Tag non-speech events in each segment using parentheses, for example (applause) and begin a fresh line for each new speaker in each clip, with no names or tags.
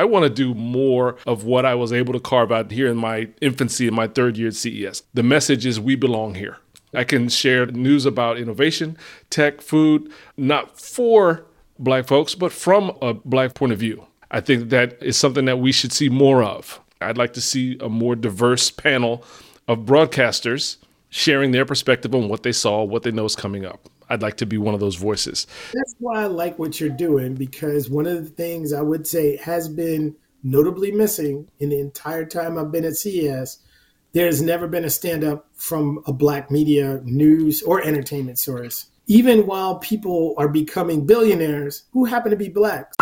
I want to do more of what I was able to carve out here in my infancy in my third year at CES. The message is we belong here. I can share news about innovation, tech, food, not for black folks, but from a black point of view. I think that is something that we should see more of. I'd like to see a more diverse panel of broadcasters sharing their perspective on what they saw, what they know is coming up. I'd like to be one of those voices.
That's why I like what you're doing because one of the things I would say has been notably missing in the entire time I've been at CES, there's never been a stand up from a black media news or entertainment source. Even while people are becoming billionaires who happen to be black.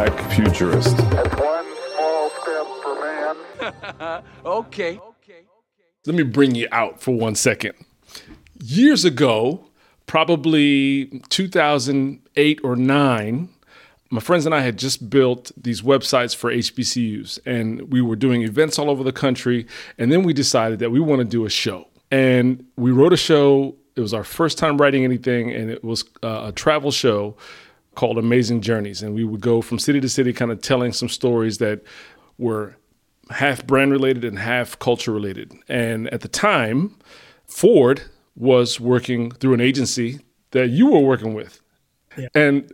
Black futurist.
That's one small step for man. (laughs)
okay.
Let me bring you out for one second. Years ago, probably 2008 or 9, my friends and I had just built these websites for HBCUs, and we were doing events all over the country. And then we decided that we want to do a show. And we wrote a show. It was our first time writing anything, and it was uh, a travel show called Amazing Journeys. And we would go from city to city, kind of telling some stories that were half brand related and half culture related. And at the time, Ford was working through an agency that you were working with. Yeah. And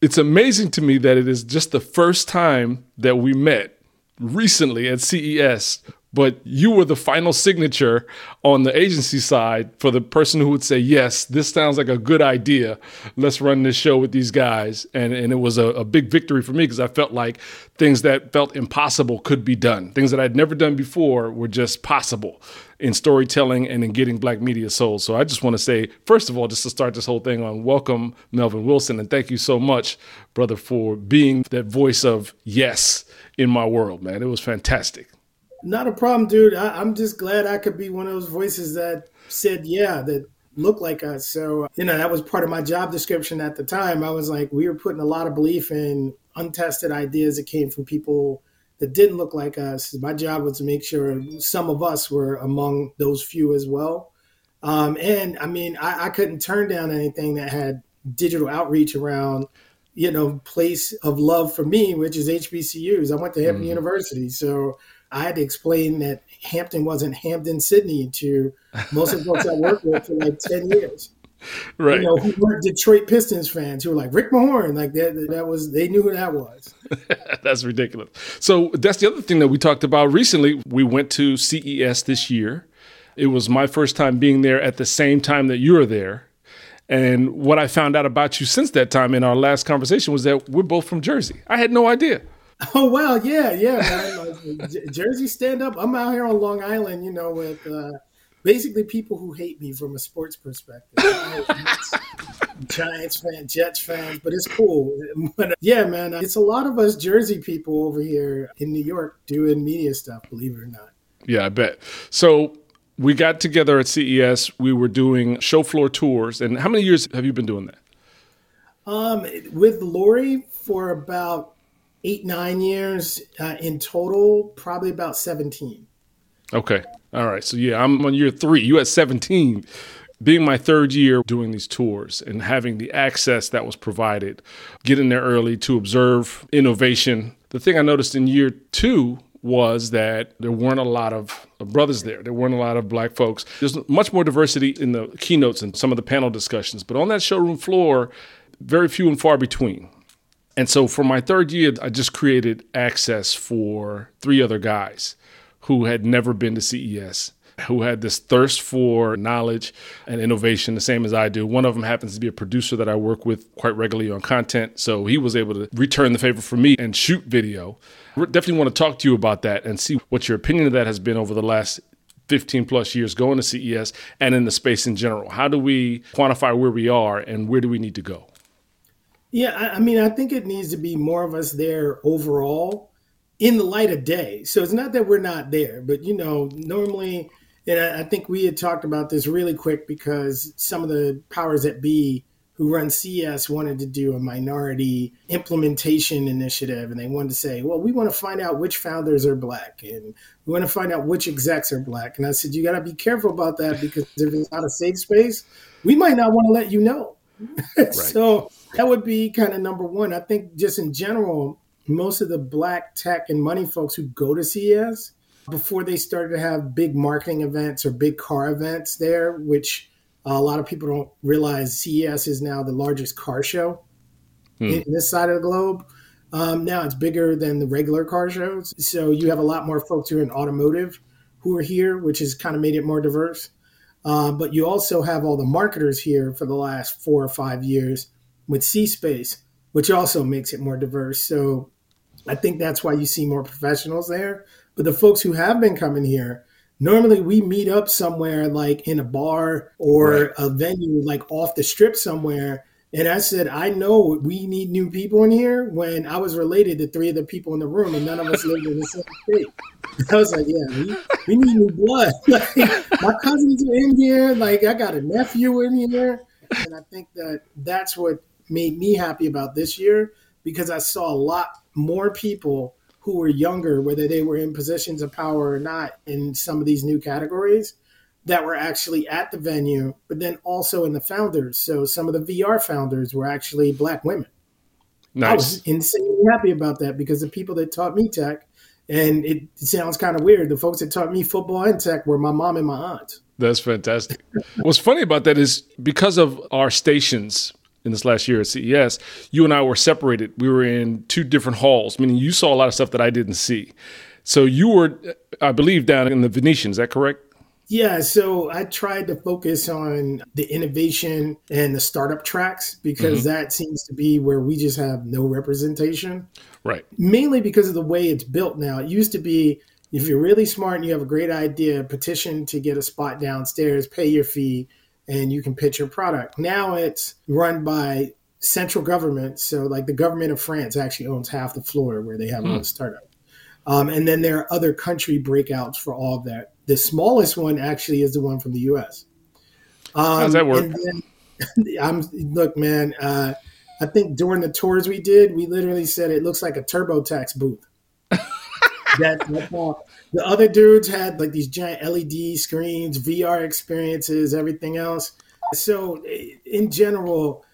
it's amazing to me that it is just the first time that we met recently at CES but you were the final signature on the agency side for the person who would say, Yes, this sounds like a good idea. Let's run this show with these guys. And, and it was a, a big victory for me because I felt like things that felt impossible could be done. Things that I'd never done before were just possible in storytelling and in getting black media sold. So I just want to say, first of all, just to start this whole thing on, welcome Melvin Wilson. And thank you so much, brother, for being that voice of yes in my world, man. It was fantastic.
Not a problem, dude. I, am just glad I could be one of those voices that said, yeah, that looked like us. So, you know, that was part of my job description at the time. I was like, we were putting a lot of belief in untested ideas that came from people that didn't look like us. My job was to make sure some of us were among those few as well. Um, and I mean, I, I couldn't turn down anything that had digital outreach around you know place of love for me which is hbcus i went to hampton mm. university so I had to explain that Hampton wasn't Hampden-Sydney to most of the folks I (laughs) worked with for like 10 years.
Right.
You know, who weren't Detroit Pistons fans who were like Rick Mahorn, like that, that was, they knew who that was. (laughs)
that's ridiculous. So that's the other thing that we talked about recently. We went to CES this year. It was my first time being there at the same time that you were there. And what I found out about you since that time in our last conversation was that we're both from Jersey. I had no idea. (laughs)
Oh well, yeah, yeah. Like, Jersey stand up. I'm out here on Long Island, you know, with uh, basically people who hate me from a sports perspective. (laughs) Giants fan, Jets fans, but it's cool. But (laughs) uh, yeah, man, it's a lot of us Jersey people over here in New York doing media stuff. Believe it or not.
Yeah, I bet. So we got together at CES. We were doing show floor tours. And how many years have you been doing that?
Um, with Lori for about eight nine years uh, in total probably about 17
okay all right so yeah i'm on year three you at 17 being my third year doing these tours and having the access that was provided getting there early to observe innovation the thing i noticed in year two was that there weren't a lot of brothers there. There weren't a lot of black folks. There's much more diversity in the keynotes and some of the panel discussions, but on that showroom floor, very few and far between. And so for my third year, I just created access for three other guys who had never been to CES, who had this thirst for knowledge and innovation, the same as I do. One of them happens to be a producer that I work with quite regularly on content. So he was able to return the favor for me and shoot video. Definitely want to talk to you about that and see what your opinion of that has been over the last 15 plus years going to CES and in the space in general. How do we quantify where we are and where do we need to go?
Yeah, I, I mean, I think it needs to be more of us there overall in the light of day. So it's not that we're not there, but you know, normally, and I, I think we had talked about this really quick because some of the powers that be who run CES wanted to do a minority implementation initiative and they wanted to say, well, we want to find out which founders are black and we want to find out which execs are black. And I said, you got to be careful about that because if it's not a safe space, we might not want to let you know. (laughs) Right. so that would be kind of number one. I think just in general, most of the black tech and money folks who go to CES before they started to have big marketing events or big car events there, which uh, a lot of people don't realize CES is now the largest car show hmm. in this side of the globe. Um, now it's bigger than the regular car shows. So you have a lot more folks who are in automotive who are here, which has kind of made it more diverse. Uh, but you also have all the marketers here for the last four or five years with C Space, which also makes it more diverse. So I think that's why you see more professionals there. But the folks who have been coming here, normally we meet up somewhere like in a bar or right. a venue like off the strip somewhere and i said i know we need new people in here when i was related to three of the people in the room and none of us lived in the same state i was like yeah we, we need new blood (laughs) like my cousins are in here like i got a nephew in here and i think that that's what made me happy about this year because i saw a lot more people who were younger, whether they were in positions of power or not in some of these new categories that were actually at the venue, but then also in the founders. So some of the VR founders were actually black women. Nice. I was insanely happy about that because the people that taught me tech, and it sounds kind of weird, the folks that taught me football and tech were my mom and my aunt.
That's fantastic. What's funny about that is because of our stations in this last year at CES, you and I were separated. We were in two different halls, meaning you saw a lot of stuff that I didn't see. So you were, I believe, down in the Venetian. Is that correct?
Yeah, so I tried to focus on the innovation and the startup tracks because mm-hmm. that seems to be where we just have no representation.
Right.
Mainly because of the way it's built now. It used to be if you're really smart and you have a great idea, petition to get a spot downstairs, pay your fee, and you can pitch your product. Now it's run by central government. So, like the government of France actually owns half the floor where they have mm. all the startup. Um, and then there are other country breakouts for all of that. The smallest one actually is the one from the U.S.
Um, How's that work?
Then, (laughs) I'm look, man. Uh, I think during the tours we did, we literally said it looks like a TurboTax booth. (laughs) that, that's all the other dudes had like these giant LED screens, VR experiences, everything else. So, in general,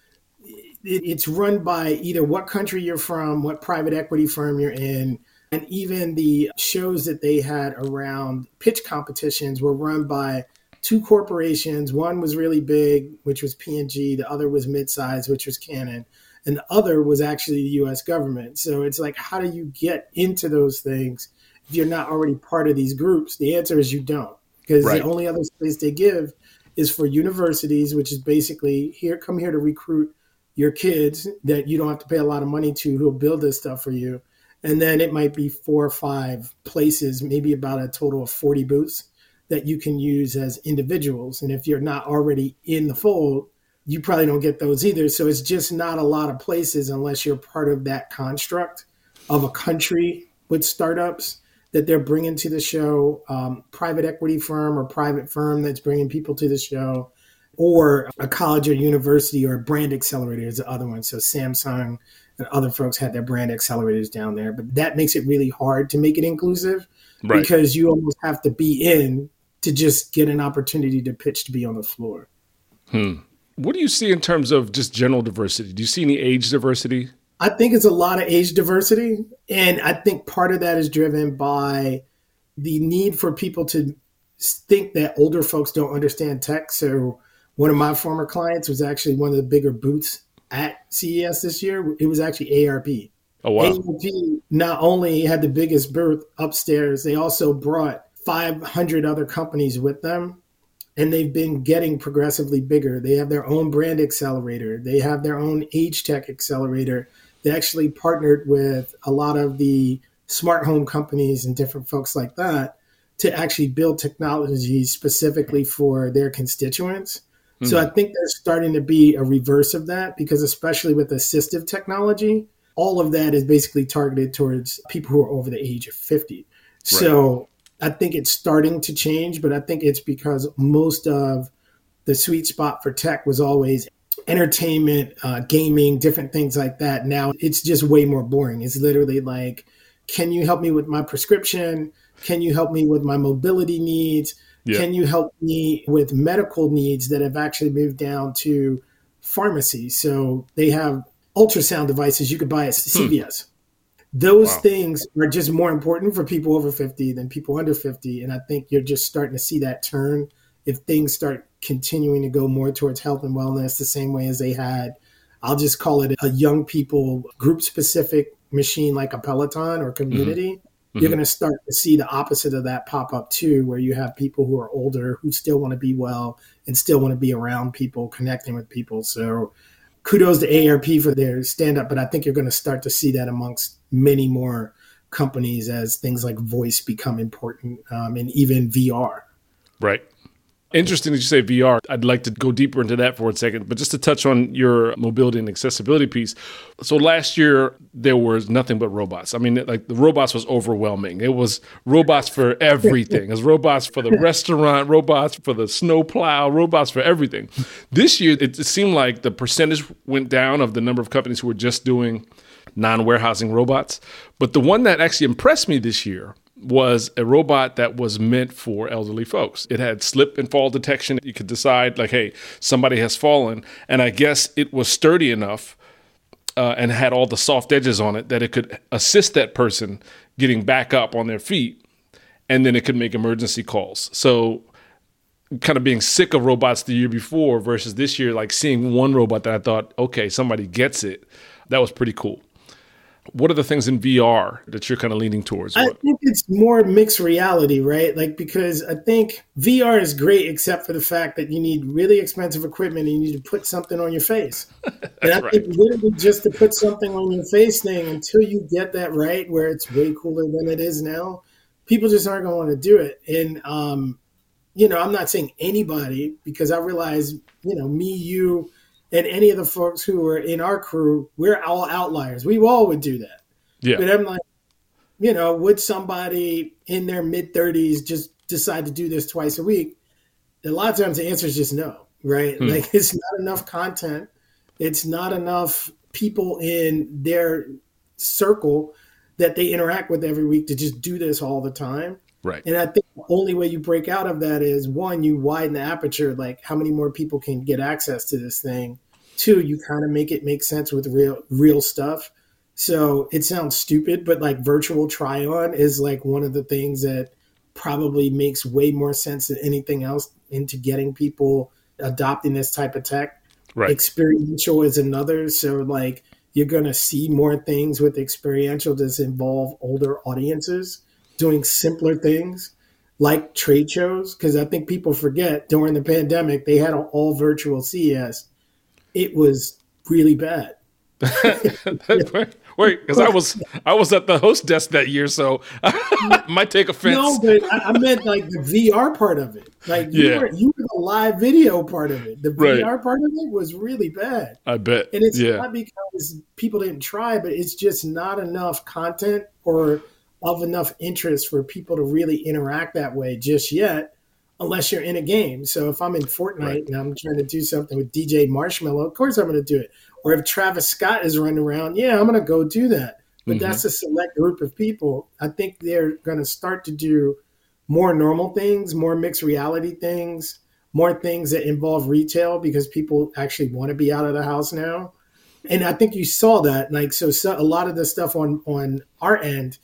it's run by either what country you're from, what private equity firm you're in, and even the shows that they had around pitch competitions were run by two corporations. One was really big, which was P&G. The other was mid-sized, which was Canon. And the other was actually the U.S. government. So it's like, how do you get into those things? If you're not already part of these groups? The answer is you don't, because right. the only other space they give is for universities, which is basically here, come here to recruit your kids that you don't have to pay a lot of money to who'll build this stuff for you. And then it might be four or five places, maybe about a total of 40 booths that you can use as individuals. And if you're not already in the fold, you probably don't get those either. So it's just not a lot of places unless you're part of that construct of a country with startups that they're bringing to the show, um, private equity firm or private firm that's bringing people to the show, or a college or university or a brand accelerator is the other one. So Samsung and other folks had their brand accelerators down there, but that makes it really hard to make it inclusive right. because you almost have to be in to just get an opportunity to pitch to be on the floor.
Hmm. What do you see in terms of just general diversity? Do you see any age diversity?
I think it's a lot of age diversity. And I think part of that is driven by the need for people to think that older folks don't understand tech. So one of my former clients was actually one of the bigger booths at CES this year. It was actually AARP.
Oh wow!
AARP not only had the biggest booth upstairs, they also brought 500 other companies with them, and they've been getting progressively bigger. They have their own brand accelerator. They have their own age tech accelerator they actually partnered with a lot of the smart home companies and different folks like that to actually build technologies specifically for their constituents. Mm-hmm. So I think there's starting to be a reverse of that because, especially with assistive technology, all of that is basically targeted towards people who are over the age of 50. Right. So I think it's starting to change, but I think it's because most of the sweet spot for tech was always entertainment, uh, gaming, different things like that. Now it's just way more boring. It's literally like, can you help me with my prescription? Can you help me with my mobility needs? Yeah. Can you help me with medical needs that have actually moved down to pharmacy? So they have ultrasound devices you could buy at CVS. Hmm. Those wow. things are just more important for people over 50 than people under 50. And I think you're just starting to see that turn if things start continuing to go more towards health and wellness the same way as they had. I'll just call it a young people group specific machine like a Peloton or community. Mm-hmm you're mm-hmm. going to start to see the opposite of that pop up too, where you have people who are older who still want to be well and still want to be around people, connecting with people. So kudos to AARP for their stand up, but I think you're going to start to see that amongst many more companies as things like voice become important um, and even VR.
Right. Interesting that you say VR. I'd like to go deeper into that for a second, but just to touch on your mobility and accessibility piece. So last year there was nothing but robots. I mean, like the robots was overwhelming. It was robots for everything. It was robots for the restaurant, robots for the snowplow, robots for everything. This year it seemed like the percentage went down of the number of companies who were just doing non-warehousing robots. But the one that actually impressed me this year was a robot that was meant for elderly folks. It had slip and fall detection. You could decide, like, hey, somebody has fallen. And I guess it was sturdy enough uh, and had all the soft edges on it that it could assist that person getting back up on their feet. And then it could make emergency calls. So, kind of being sick of robots the year before versus this year, like seeing one robot that I thought, okay, somebody gets it. That was pretty cool. What are the things in VR that you're kind of leaning towards?
I think it's more mixed reality, right? Like because I think VR is great, except for the fact that you need really expensive equipment and you need to put something on your face. (laughs) and I right. think literally just to put something on your face thing until you get that right, where it's way cooler than it is now, people just aren't going to want to do it. And um, you know, I'm not saying anybody because I realize, you know, me, you and any of the folks who were in our crew, we're all outliers. We all would do that. Yeah. But I'm like, you know, would somebody in their mid 30s just decide to do this twice a week? A lot of times the answer is just no, right? Hmm. Like it's not enough content. It's not enough people in their circle that they interact with every week to just do this all the time.
Right.
And I think the only way you break out of that is one, you widen the aperture, like how many more people can get access to this thing. Two, you kind of make it make sense with real real stuff. So it sounds stupid, but like virtual try on is like one of the things that probably makes way more sense than anything else into getting people adopting this type of tech.
Right.
Experiential is another. So like you're gonna see more things with experiential that involve older audiences doing simpler things like trade shows because I think people forget during the pandemic they had an all virtual CES. It was really bad. (laughs)
Wait, because I was I was at the host desk that year, so I (laughs) might take offense.
No, but I, meant like the VR part of it. Like you yeah. were you were the live video part of it. The right. VR part of it was really bad.
I bet.
And it's
yeah.
not because people didn't try, but it's just not enough content or of enough interest for people to really interact that way just yet, unless you're in a game. So if I'm in Fortnite right. and I'm trying to do something with DJ Marshmello, of course I'm going to do it. Or if Travis Scott is running around, yeah, I'm going to go do that. But mm-hmm. that's a select group of people. I think they're going to start to do more normal things, more mixed reality things, more things that involve retail because people actually want to be out of the house now. And I think you saw that. Like, so, so a lot of the stuff on on our end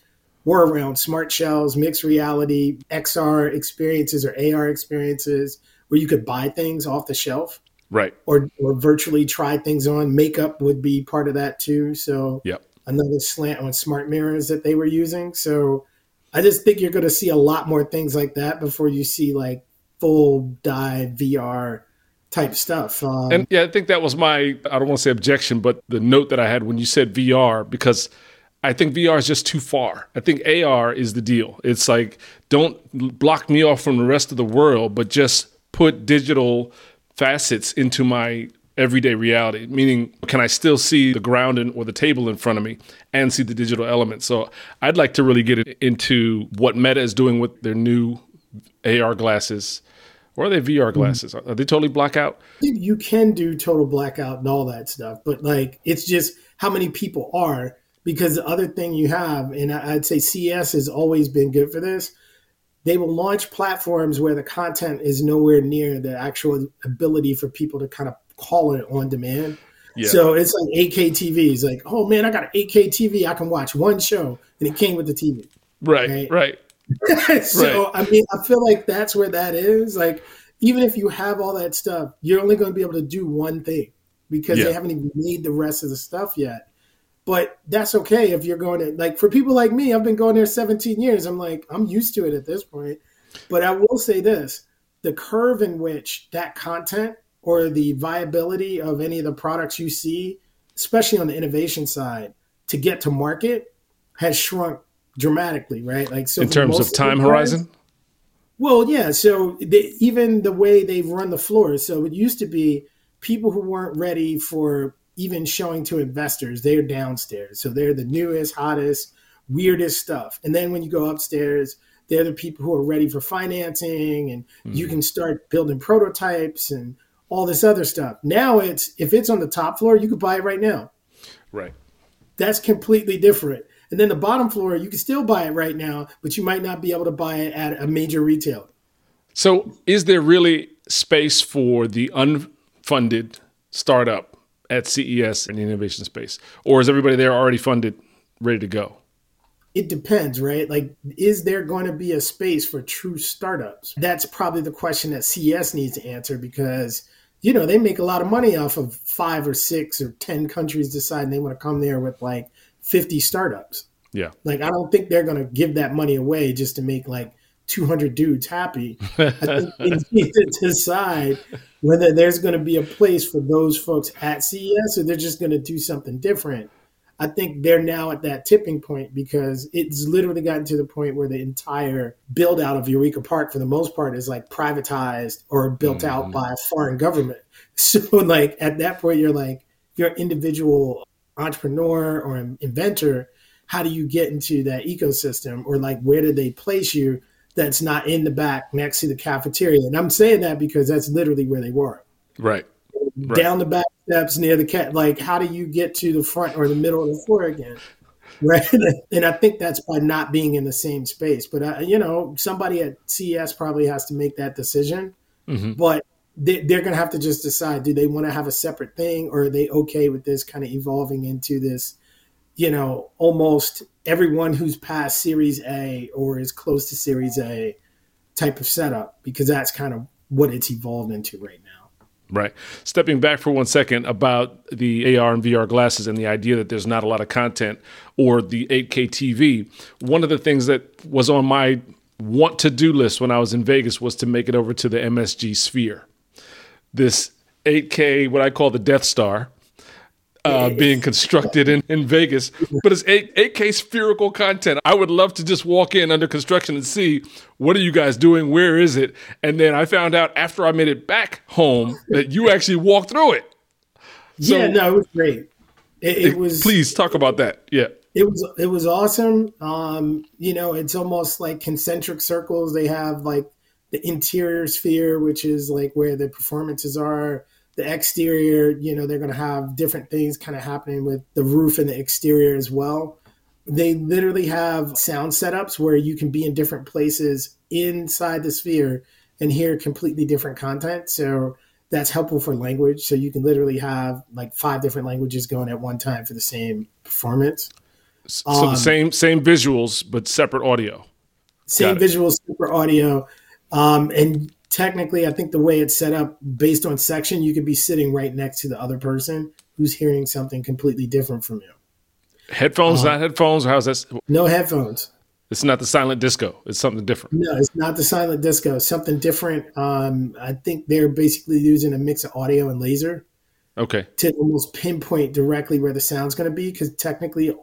were around smart shelves, mixed reality, XR experiences or AR experiences where you could buy things off the shelf.
Right.
Or or virtually try things on. Makeup would be part of that too. So
yep.
another slant on smart mirrors that they were using. So I just think you're gonna see a lot more things like that before you see like full dive VR type stuff.
Um, and yeah, I think that was my I don't want to say objection, but the note that I had when you said VR because I think VR is just too far. I think AR is the deal. It's like don't block me off from the rest of the world, but just put digital facets into my everyday reality meaning can i still see the ground in, or the table in front of me and see the digital element so i'd like to really get into what meta is doing with their new ar glasses Or are they VR mm-hmm. glasses? Are they totally blackout?
You can do total blackout and all that stuff, but like it's just how many people are. Because the other thing you have, and I'd say CES has always been good for this, they will launch platforms where the content is nowhere near the actual ability for people to kind of call it on demand. Yeah. So it's like 8K TV. It's like, oh man, I got an 8K TV. I can watch one show, and it came with the TV.
Right, right.
right. (laughs) so right. I mean, I feel like that's where that is. Like, even if you have all that stuff, you're only going to be able to do one thing because yeah. they haven't even made the rest of the stuff yet. But that's okay if you're going to like for people like me. I've been going there 17 years. I'm like, I'm used to it at this point. But I will say this: the curve in which that content or the viability of any of the products you see, especially on the innovation side, to get to market has shrunk dramatically, right?
Like so in terms of time horizon.
Well, yeah. So they, even the way they've run the floor, so it used to be people who weren't ready for even showing to investors, they're downstairs. So they're the newest, hottest, weirdest stuff. And then when you go upstairs, they're the people who are ready for financing and mm-hmm. you can start building prototypes and all this other stuff. Now it's if it's on the top floor, you could buy it right now.
Right.
That's completely different. And then the bottom floor, you can still buy it right now, but you might not be able to buy it at a major retailer.
So, is there really space for the unfunded startup at CES in the innovation space, or is everybody there already funded, ready to go?
It depends, right? Like, is there going to be a space for true startups? That's probably the question that CES needs to answer because you know, they make a lot of money off of five or six or 10 countries deciding they want to come there with like 50 startups.
Yeah.
Like, I don't think they're going to give that money away just to make like 200 dudes happy. (laughs) I think they need to decide whether there's going to be a place for those folks at CES or they're just going to do something different. I think they're now at that tipping point because it's literally gotten to the point where the entire build out of Eureka Park, for the most part, is like privatized or built mm-hmm. out by a foreign government. (laughs) So, like, at that point, you're like, you're an individual entrepreneur or an inventor. How do you get into that ecosystem? Or, like, where do they place you that's not in the back next to the cafeteria? And I'm saying that because that's literally where they were.
Right.
Right. down the back steps near the cat. Like, how do you get to the front or the middle of the floor again? (laughs) Right. (laughs) and I think that's by not being in the same space. But, uh, you know, somebody at CES probably has to make that decision. Mm-hmm. But they, they're going to have to just decide do they want to have a separate thing or are they okay with this kind of evolving into this, you know, almost everyone who's past Series A or is close to Series A type of setup? Because that's kind of what it's evolved into right now.
Right. Stepping back for one second about the AR and VR glasses and the idea that there's not a lot of content or the 8K TV, one of the things that was on my want to do list when I was in Vegas was to make it over to the MSG Sphere. This 8K, what I call the Death Star, uh, being constructed in, in Vegas, but it's 8, 8K spherical content. I would love to just walk in under construction and see what are you guys doing? Where is it? And then I found out after I made it back home that you actually walked through it.
So, yeah, no, it was great. It, it was.
Please talk about that. Yeah.
It was it was awesome. Um, you know, it's almost like concentric circles. They have like the interior sphere, which is like where the performances are the exterior, you know, they're going to have different things kind of happening with the roof and the exterior as well. They literally have sound setups where you can be in different places inside the sphere and hear completely different content. So that's helpful for language. So you can literally have like five different languages going at one time for the same performance.
So um, the same same visuals but separate audio.
Same visuals, separate audio. Um, and technically, I think the way it's set up based on section, you could be sitting right next to the other person who's hearing something completely different from you.
Headphones, um, not headphones, or how's that?
No headphones.
It's not the silent disco. It's something different.
No, it's not the silent disco. It's something different. Um, I think they're basically using a mix of audio and laser.
Okay.
To almost pinpoint directly where the sound's going to be, because technically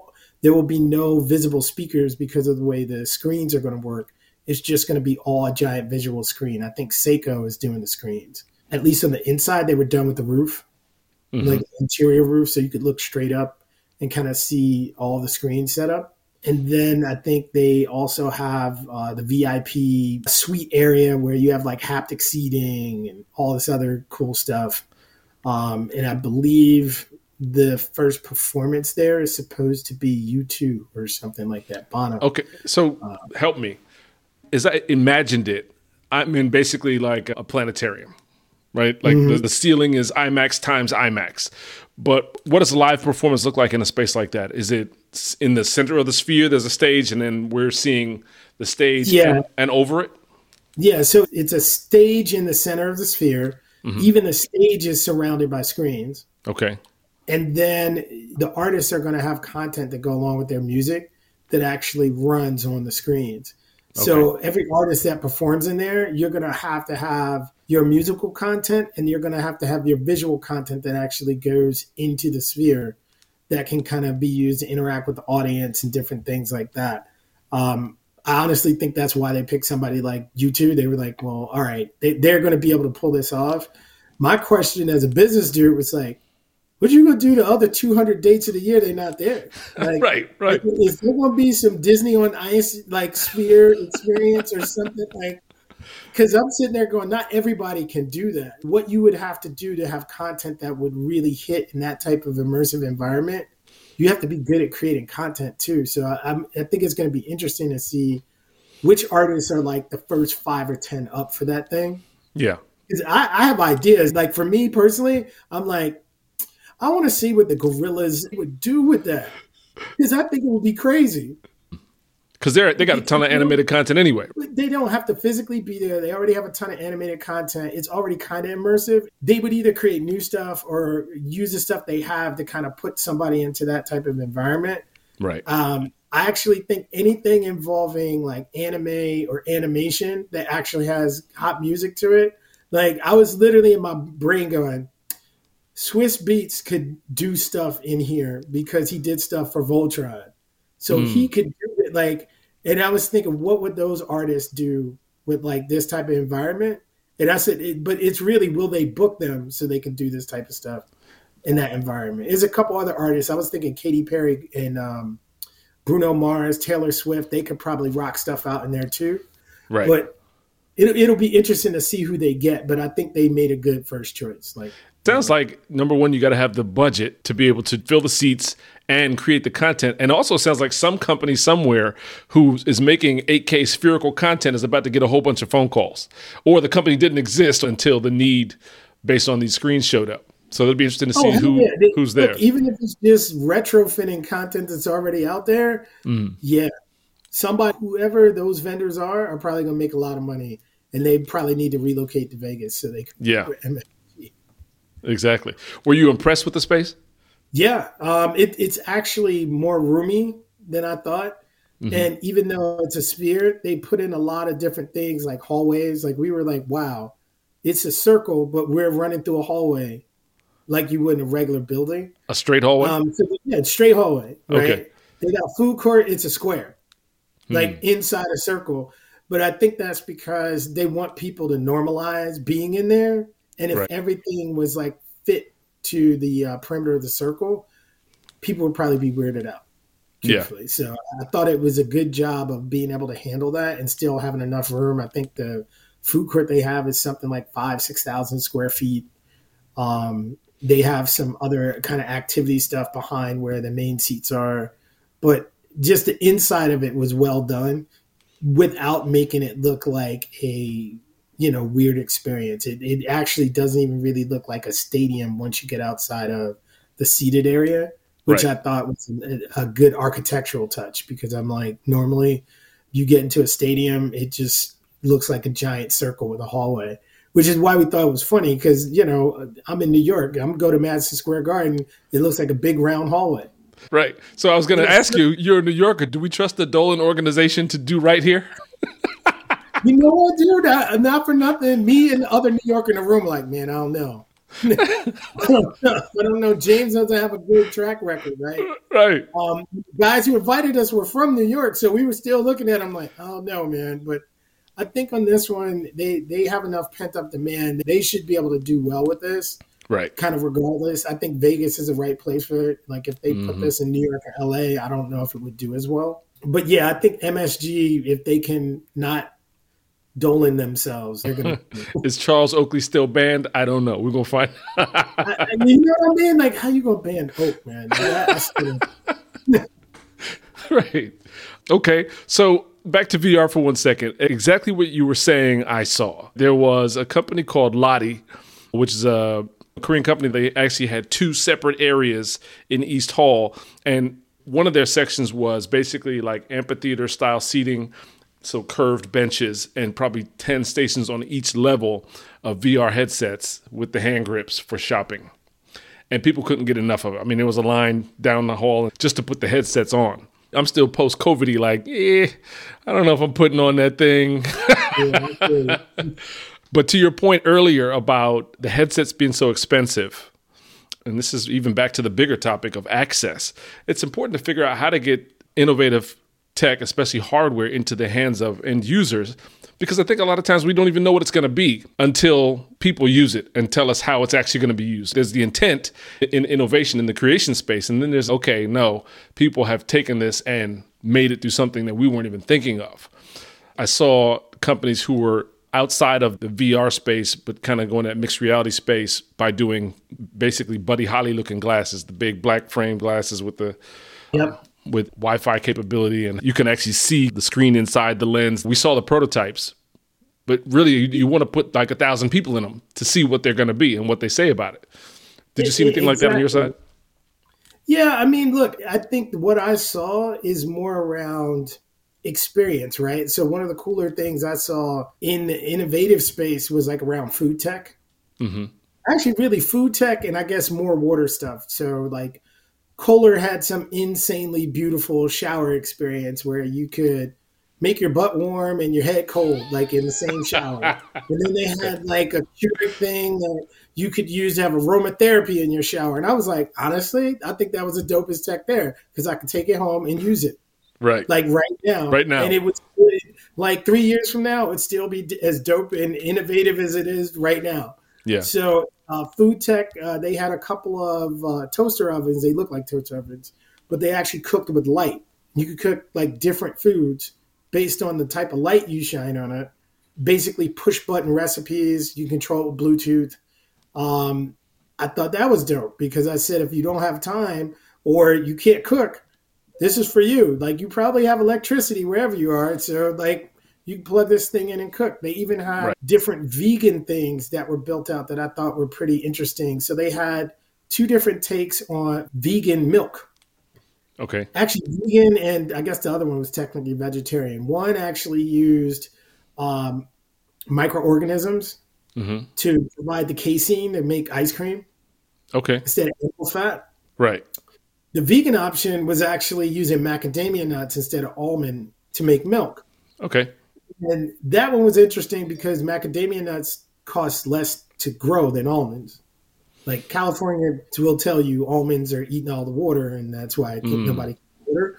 there will be no visible speakers because of the way the screens are going to work it's just going to be all a giant visual screen. I think SACO is doing the screens. At least on the inside, they were done with the roof, mm-hmm. like interior roof, so you could look straight up and kind of see all the screens set up. and then I think they also have uh, the VIP suite area where you have like haptic seating and all this other cool stuff. Um, and I believe the first performance there is supposed to be U2 or something like that. Bono.
Okay, so uh, help me. As I imagined it, I mean basically like a planetarium, right? Like mm-hmm. the, the ceiling is IMAX times IMAX. But what does a live performance look like in a space like that? Is it in the center of the sphere? There's a stage, and then we're seeing the stage yeah. and, and over it.
Yeah, so it's a stage in the center of the sphere. Mm-hmm. Even the stage is surrounded by screens.
Okay.
And then the artists are going to have content that go along with their music that actually runs on the screens. Okay. So every artist that performs in there, you're going to have to have your musical content and you're going to have to have your visual content that actually goes into the sphere that can kind of be used to interact with the audience and different things like that. Um, I honestly think that's why they picked somebody like U2. They were like, well, all right, they, they're going to be able to pull this off. My question as a business dude was like, what you gonna do the other 200 dates of the year? They're not there.
Like, (laughs) right right.
Is there gonna be some disney on ice like sphere experience or something? Like because i'm sitting there going not everybody can do that. What you would have to do to have content that would really hit in that type of immersive environment you have to be good at creating content too. So i, I think it's going to be interesting to see which artists are like the first five or ten up for that thing.
Yeah.
Because I, I have ideas. Like for me personally i'm like I want to see what the Gorillaz would do with that because I think it would be crazy.
Because they're they got a ton of animated content anyway.
They don't have to physically be there. They already have a ton of animated content. It's already kind of immersive. They would either create new stuff or use the stuff they have to kind of put somebody into that type of environment.
Right.
Um, I actually think anything involving like anime or animation that actually has hot music to it. Like I was literally in my brain going, Swizz Beatz could do stuff in here because he did stuff for Voltron. So mm. he could do it like, and I was thinking, what would those artists do with like this type of environment? And I said, it, but it's really, will they book them so they can do this type of stuff in that environment? There's a couple other artists. I was thinking Katy Perry and um, Bruno Mars, Taylor Swift, they could probably rock stuff out in there too.
Right.
But it, it'll be interesting to see who they get, but I think they made a good first choice. Like
Sounds like number one, you got to have the budget to be able to fill the seats and create the content. And also sounds like some company somewhere who is making 8K spherical content is about to get a whole bunch of phone calls, or the company didn't exist until the need based on these screens showed up. So it'd be interesting to see oh, who yeah. they, who's there. Look,
even if it's just retrofitting content that's already out there,
mm.
yeah, somebody, whoever those vendors are, are probably going to make a lot of money, and they probably need to relocate to Vegas so they can.
Yeah. Exactly. Were you impressed with the space?
Yeah, um, it, it's actually more roomy than I thought. Mm-hmm. And even though it's a sphere, they put in a lot of different things like hallways. Like we were like, wow, it's a circle, but we're running through a hallway like you would in a regular building.
A straight hallway?
Um, so, yeah, straight hallway. Right? Okay. They got food court, it's a square, like hmm. inside a circle. But I think that's because they want people to normalize being in there and if right. everything was like fit to the uh, perimeter of the circle, people would probably be weirded out.
Truthfully.
Yeah. So I thought it was a good job of being able to handle that and still having enough room. I think the food court they have is something like five, six thousand square feet. Um, they have some other kind of activity stuff behind where the main seats are, but just the inside of it was well done without making it look like a you know weird experience. It it actually doesn't even really look like a stadium once you get outside of the seated area, which right. I thought was a, a, good architectural touch because I'm like normally you get into a stadium, it just looks like a giant circle with a hallway. Which is why we thought it was funny because you know I'm in New York. I'm go to Madison Square Garden. It looks like a big round hallway.
Right. So I was going to ask you, you're a New Yorker. Do we trust the Dolan organization to do right here?
You know what, dude? I, not for nothing. Me and the other New Yorker in the room, like, man, I don't know. I, don't know. I don't know. James doesn't have a good track record, right?
Right.
Um, guys who invited us were from New York, so we were still looking at them like, I don't know, man. But I think on this one, they they have enough pent up demand. They should be able to do well with this.
Right.
Kind of regardless. I think Vegas is the right place for it. Like if they mm-hmm. put this in New York or LA, I don't know if it would do as well. but yeah, I think MSG, if they can not Dolan themselves, they're gonna. (laughs)
Is Charles Oakley still banned? I don't know. We're gonna find. (laughs)
I, I, you know what I mean? Like, how you gonna ban Hope, man? I- I still- (laughs)
right. Okay. So back to VR for one second. Exactly what you were saying, I saw. There was a company called Lotte, which is a Korean company. They actually had two separate areas in East Hall. And one of their sections was basically like amphitheater style seating. So curved benches and probably 10 stations on each level of VR headsets with the hand grips for shopping and people couldn't get enough of it. I mean, there was a line down the hall just to put the headsets on. I'm still post COVID like, eh, I don't know if I'm putting on that thing.
yeah, (laughs)
but to your point earlier about the headsets being so expensive, and this is even back to the bigger topic of access, it's important to figure out how to get innovative tech, especially hardware, into the hands of end users. Because I think a lot of times we don't even know what it's going to be until people use it and tell us how it's actually going to be used. There's the intent in innovation in the creation space. And then there's, okay, no, people have taken this and made it do something that we weren't even thinking of. I saw companies who were outside of the VR space, but kind of going that mixed reality space by doing basically Buddy Holly looking glasses, the big black frame glasses with the
Yep.
With Wi-Fi capability, and you can actually see the screen inside the lens. We saw the prototypes, but really, you, you want to put like a thousand people in them to see what they're going to be and what they say about it. Did you see anything like that on your side?
Yeah, I mean, look, I think what I saw is more around experience, right? So one of the cooler things I saw in the innovative space was like around food tech.
hmm
Actually, really food tech and I guess more water stuff. So like Kohler had some insanely beautiful shower experience where you could make your butt warm and your head cold, like in the same shower. and then they had like a Keurig thing that you could use to have aromatherapy in your shower. And I was like, honestly, I think that was the dopest tech there because I could take it home and use it
Right.
like right now.
Right now.
And it was like three years from now, it would still be as dope and innovative as it is right now.
Yeah.
So, uh, food tech, uh, they had a couple of uh, toaster ovens. They look like toaster ovens, but they actually cooked with light. You could cook like different foods based on the type of light you shine on it. Basically, push button recipes. You control it with Bluetooth. Um, I thought that was dope because I said if you don't have time or you can't cook, this is for you. Like you probably have electricity wherever you are, so like you can plug this thing in and cook. They even had
Right.
different vegan things that were built out that I thought were pretty interesting. So they had two different takes on vegan milk.
Okay.
Actually, vegan, and I guess the other one was technically vegetarian. One actually used um, microorganisms
hmm
to provide the casein to make ice cream
Okay.
instead of animal fat.
Right.
The vegan option was actually using macadamia nuts instead of almond to make milk.
Okay.
And that one was interesting because macadamia nuts cost less to grow than almonds. Like California will tell you almonds are eating all the water, and that's why
Mm.
nobody can water.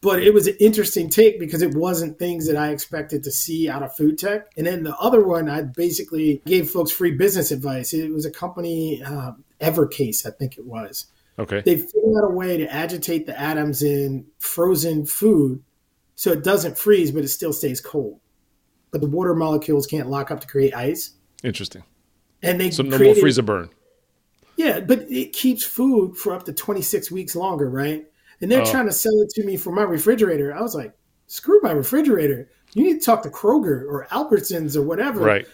But it was an interesting take because it wasn't things that I expected to see out of food tech. And then the other one, I basically gave folks free business advice. It was a company, uh, Evercase, I think it was
Okay.
they figured out a way to agitate the atoms in frozen food so it doesn't freeze, but it still stays cold. But the water molecules can't lock up to create ice.
Interesting.
And they
So no more
created,
freezer burn.
Yeah, but it keeps food for up to 26 weeks longer, right? And they're
Oh.
trying to sell it to me for my refrigerator. I was like, screw my refrigerator. You need to talk to Kroger or Albertsons or whatever.
Right.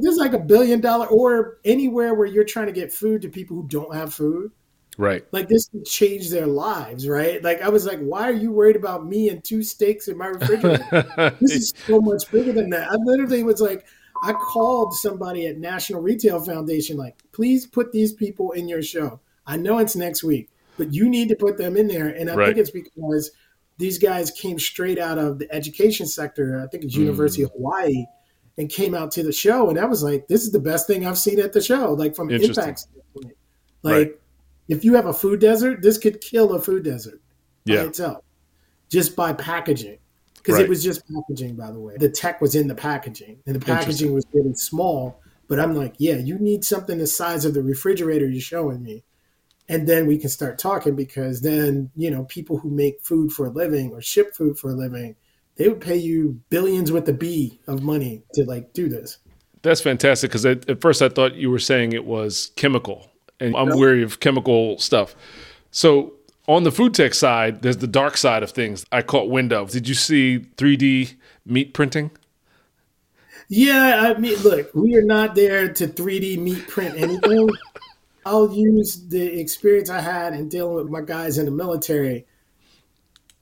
This is like a billion dollar or anywhere where you're trying to get food to people who don't have food.
Right.
like this could change their lives, right? Like I was like, why are you worried about me and two steaks in my refrigerator? (laughs) this is so much bigger than that. I literally was like, I called somebody at National Retail Foundation, like, please put these people in your show. I know it's next week, but you need to put them in there. And I
Right.
think it's because these guys came straight out of the education sector. I think it's University of mm. Hawaii, and came out to the show. And I was like, this is the best thing I've seen at the show, like from impact standpoint. Like,
Right.
If you have a food desert, this could kill a food desert by
Yeah.
itself just by packaging. Because
Right.
it was just packaging, by the way. The tech was in the packaging, and the packaging was really small. But I'm like, yeah, you need something the size of the refrigerator you're showing me. and then we can start talking because then you know people who make food for a living or ship food for a living they would pay you billions with the b of money to like do this
That's fantastic because at, at first I thought you were saying it was chemical, and I'm wary of chemical stuff. So on the food tech side, there's the dark side of things. I caught wind of. Did you see 3D meat printing?
yeah i mean look we are not there to 3d meat print anything (laughs) i'll use the experience i had in dealing with my guys in the military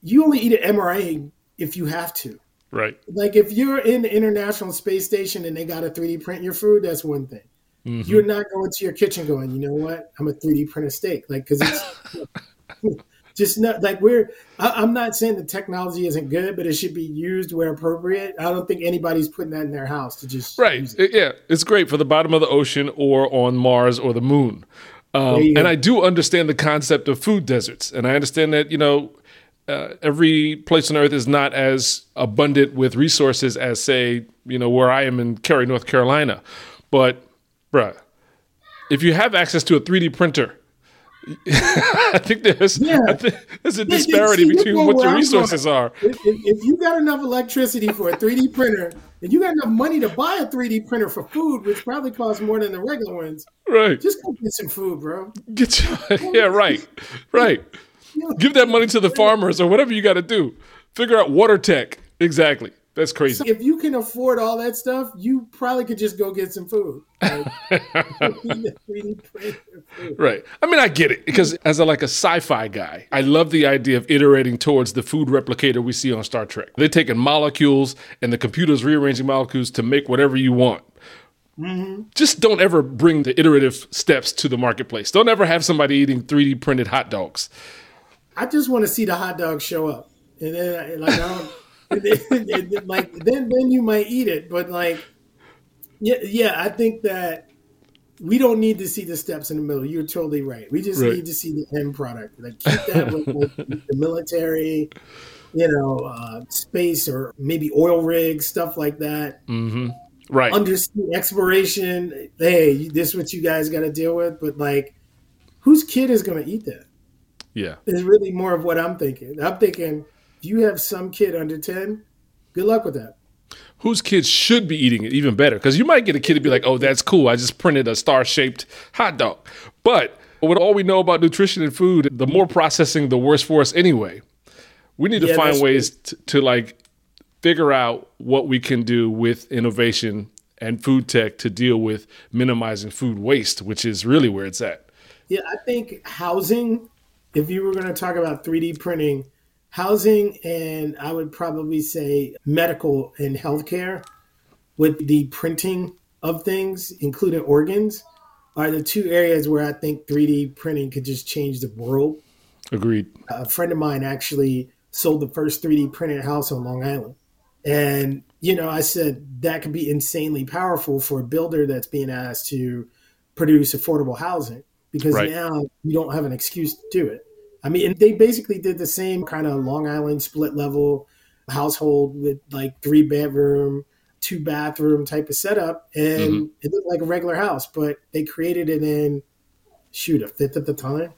you only eat an mra if you have to
Right.
like if you're in the international space station and they got to 3d print your food that's one thing
Mm-hmm.
you're not going to your kitchen going you know what i'm a 3d print a steak like because it's (laughs) just not like we're I, i'm not saying the technology isn't good but it should be used where appropriate i don't think anybody's putting that in their house to just
Right.
it.
Yeah. It's great for the bottom of the ocean or on Mars or the moon. Um,
There you go.
and I do understand the concept of food deserts. And I understand that, you know, uh, every place on earth is not as abundant with resources as, say, you know, where I am in Cary, North Carolina. But, bruh, if you have access to a 3D printer, (laughs) I think there's
Yeah.
I think there's a disparity
see,
between what
your
resources are.
if, if, you got enough electricity for a 3d printer and you got enough money to buy a 3d printer for food which probably costs more than the regular ones
Right.
just go get some food bro
Get you, (laughs) yeah, right, right. (laughs) Give that money to the farmers or whatever you got to do. Figure out water tech. Exactly. That's crazy.
if you can afford all that stuff, you probably could just go get some food. Like, 3D (laughs) food. (laughs)
Right. I mean, I get it because as a like a sci-fi guy, I love the idea of iterating towards the food replicator we see on Star Trek. They're taking molecules and the computer's rearranging molecules to make whatever you want. Mm-hmm. Just don't ever bring the iterative steps to the marketplace. Don't ever have somebody eating 3D printed hot dogs.
I just want to see the hot dogs show up, and then like I don't, and then, and then, like then then you might eat it, but like yeah yeah I think that we don't need to see the steps in the middle. You're totally right. We just
Right.
need to see the end product. Like keep that (laughs) with like, the military, you know, uh, space or maybe oil rigs, stuff like that.
Right.
undersea exploration. Hey, this is what you guys got to deal with. But like, whose kid is going to eat that?
yeah.
Is really more of what I'm thinking. I'm thinking if you have some kid under ten, good luck with that.
whose kids should be eating it even better? Because you might get a kid to be like oh that's cool. I just printed a star shaped hot dog. But with all we know about nutrition and food the more processing the worse for us anyway. We need to
Yeah,
find ways to, to like figure out what we can do with innovation and food tech to deal with minimizing food waste which is really where it's at.
Yeah, I think housing. If you were going to talk about 3D printing, housing and I would probably say medical and healthcare with the printing of things, including organs, are the two areas where I think 3D printing could just change the world.
agreed
a friend of mine actually sold the first 3D printed house on Long Island. And, you know, I said that could be insanely powerful for a builder that's being asked to produce affordable housing because
Right.
now you don't have an excuse to do it. I mean, and they basically did the same kind of Long Island split level household with like three bedroom, two bathroom type of setup. And mm-hmm. it looked like a regular house, but they created it in, shoot, a fifth at the time.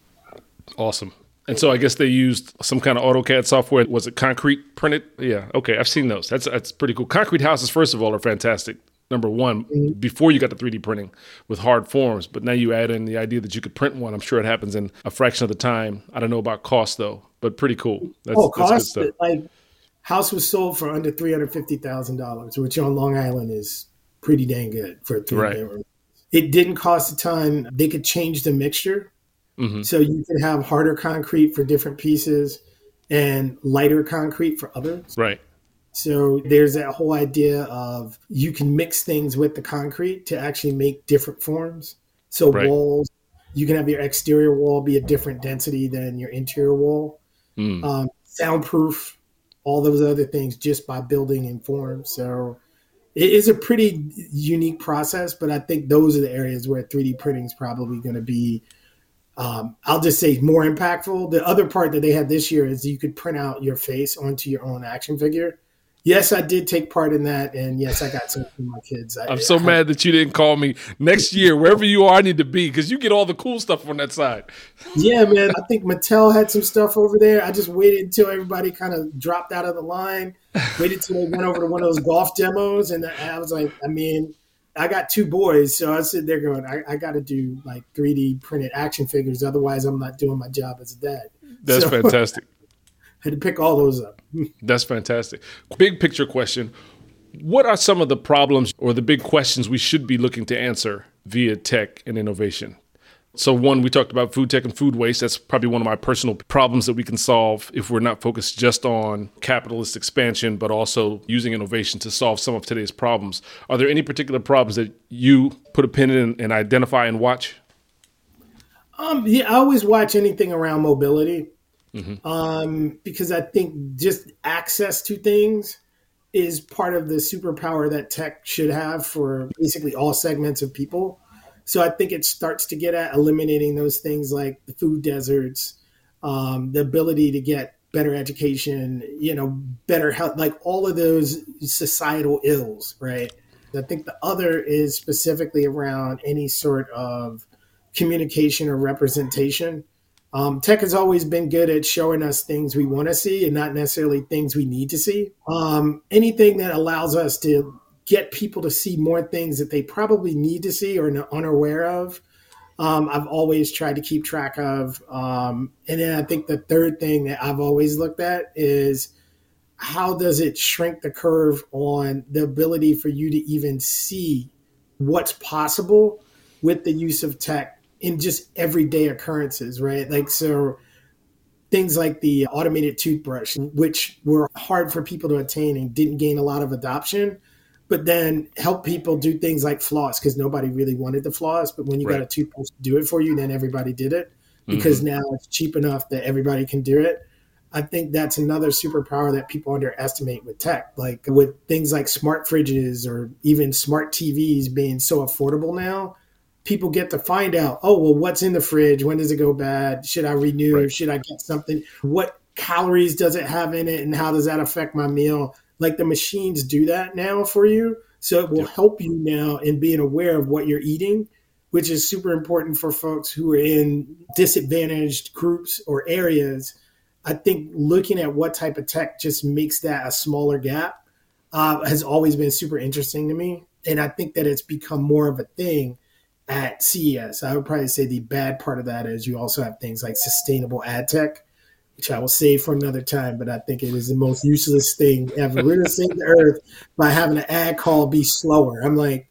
awesome. And so i guess they used some kind of autocad software. Was it concrete printed? Yeah okay i've seen those. That's that's pretty cool. Concrete houses first of all are fantastic number one before you got the 3d printing with hard forms but now you add in the idea that you could print one i'm sure it happens in a fraction of the time i don't know about cost though but pretty cool that's,
oh,
that's good
cost
stuff
like house was sold for under three hundred fifty thousand dollars, which on Long Island is pretty dang good for a three
Right.
It didn't cost a ton. They could change the mixture,
Mhm.
so you could have harder concrete for different pieces and lighter concrete for others.
right
So there's that whole idea of you can mix things with the concrete to actually make different forms. So
Right.
walls, you can have your exterior wall be a different density than your interior wall.
Mm.
Um, soundproof, all those other things just by building in form. So it is a pretty unique process, but I think those are the areas where 3D printing is probably going to be. Um, I'll just say more impactful. The other part that they had this year is you could print out your face onto your own action figure, yes, I did take part in that, and yes, I got some from my kids. I,
I'm so
I,
mad that you didn't call me next year, wherever you are. I need to be because you get all the cool stuff on that side.
Yeah, man. I think Mattel had some stuff over there. I just waited until everybody kind of dropped out of the line. Waited until they went over to one of those golf demos, and I was like, I mean. I got two boys, so I sit there going, I, I got to do like 3D printed action figures. Otherwise, I'm not doing my job as a dad.
That's
So-
fantastic. (laughs)
had to pick all those up. (laughs)
That's fantastic. Big picture question. What are some of the problems or the big questions we should be looking to answer via tech and innovation? So, one, we talked about food tech and food waste. That's probably one of my personal problems that we can solve if we're not focused just on capitalist expansion, but also using innovation to solve some of today's problems. Are there any particular problems that you put a pin in and identify and watch?
Um, yeah, I always watch anything around mobility um, because I think just access to things is part of the superpower that tech should have for basically all segments of people. So I think it starts to get at eliminating those things like the food deserts, um, the ability to get better education, you know, better health, like all of those societal ills, right? I think the other is specifically around any sort of communication or representation. Um, tech has always been good at showing us things we want to see and not necessarily things we need to see. Um, anything that allows us to get people to see more things that they probably need to see or are unaware of, um, I've always tried to keep track of. Um, and then I think the third thing that I've always looked at is how does it shrink the curve on the ability for you to even see what's possible with the use of tech in just everyday occurrences, right? Like, so things like the automated toothbrush, which were hard for people to attain and didn't gain a lot of adoption, but then help people do things like floss because nobody really wanted the floss. But when you got a toothbrush to do it for you, then everybody did it because mm-hmm. now it's cheap enough that everybody can do it. I think that's another superpower that people underestimate with tech, like with things like smart fridges or even smart TVs being so affordable now. People get to find out, oh, well, what's in the fridge? When does it go bad? Should I renew?
Right.
Should I get something? What calories does it have in it? And how does that affect my meal? Like the machines do that now for you. So it will help you now in being aware of what you're eating, which is super important for folks who are in disadvantaged groups or areas. I think looking at what type of tech just makes that a smaller gap uh, has always been super interesting to me. And I think that it's become more of a thing at CES. I would probably say the bad part of that is you also have things like sustainable ad tech, which I will save for another time, but I think it is the most useless thing ever. We're going to save the earth by having an ad call be slower. I'm like,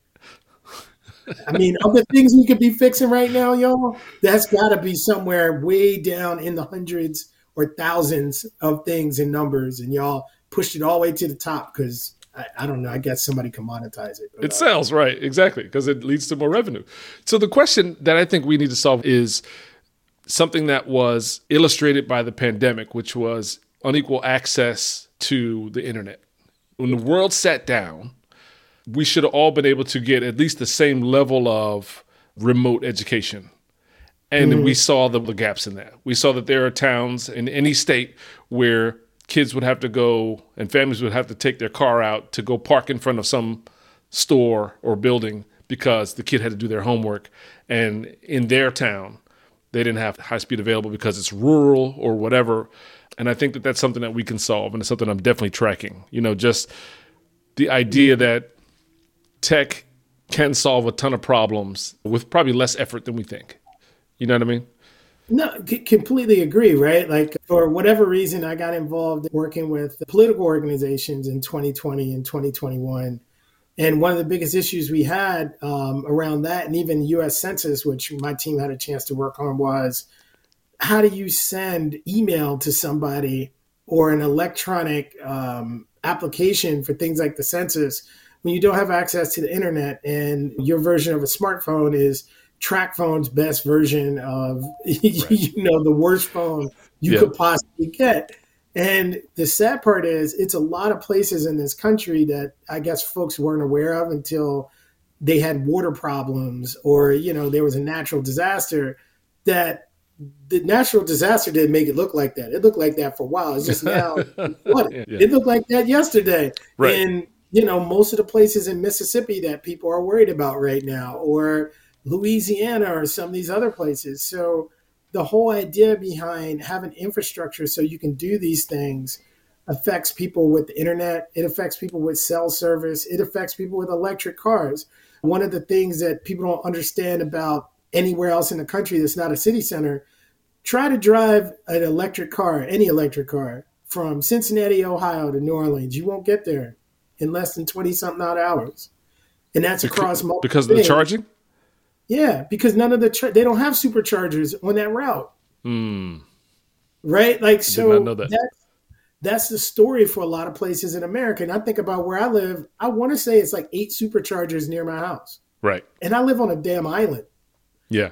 I mean, of the things we could be fixing right now, y'all, that's got to be somewhere way down in the hundreds or thousands of things and numbers, and y'all pushed it all the way to the top because I, I don't know. I guess somebody can monetize it.
It sells, right? Exactly, because it leads to more revenue. So the question that I think we need to solve is something that was illustrated by the pandemic, which was unequal access to the internet. When the world sat down, we should have all been able to get at least the same level of remote education. And mm. we saw the, the gaps in that. We saw that there are towns in any state where kids would have to go and families would have to take their car out to go park in front of some store or building because the kid had to do their homework. And in their town, they didn't have high speed available because it's rural or whatever. And I think that that's something that we can solve, and it's something I'm definitely tracking. You know, just the idea that tech can solve a ton of problems with probably less effort than we think. You know what I mean?
No, c- completely agree, right? Like, for whatever reason, I got involved working with political organizations in 2020 and 2021. And one of the biggest issues we had um, around that, and even US Census, which my team had a chance to work on, was how do you send email to somebody or an electronic um, application for things like the census when you don't have access to the internet and your version of a smartphone is TracFone's best version of (laughs) you know the worst phone you
Yeah.
could possibly get and the sad part is it's a lot of places in this country that i guess folks weren't aware of until they had water problems or you know there was a natural disaster that the natural disaster didn't make it look like that. It looked like that for a while. It's just now (laughs) flooded.
Yeah.
It looked like that yesterday.
Right.
And you know, most of the places in Mississippi that people are worried about right now, or Louisiana, or some of these other places. So the whole idea behind having infrastructure so you can do these things affects people with the internet. It affects people with cell service. It affects people with electric cars. One of the things that people don't understand about anywhere else in the country that's not a city center, try to drive an electric car, any electric car, from Cincinnati, Ohio to New Orleans. You won't get there in less than 20 something odd hours. And that's across multiple
because of the charging.
Yeah, because none of the char- they don't have superchargers on that route,
Hmm.
right? Like so
that.
that's that's the story for a lot of places in America. And I think about where I live. I want to say it's like eight superchargers near my house,
Right.
and I live on a damn island.
Yeah.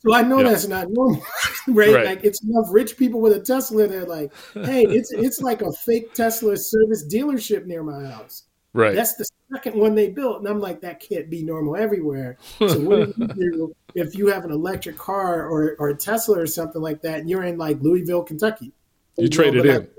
So I know
Yeah.
that's not normal, (laughs) right?
Right.
Like it's enough rich people with a Tesla. They're like, hey, it's it's like a fake Tesla service dealership near my house.
Right.
That's the second one they built, and I'm like, that can't be normal everywhere. So what do you do (laughs) if you have an electric car or or a Tesla or something like that, and you're in like Louisville, Kentucky?
you trade
know,
it in.
like,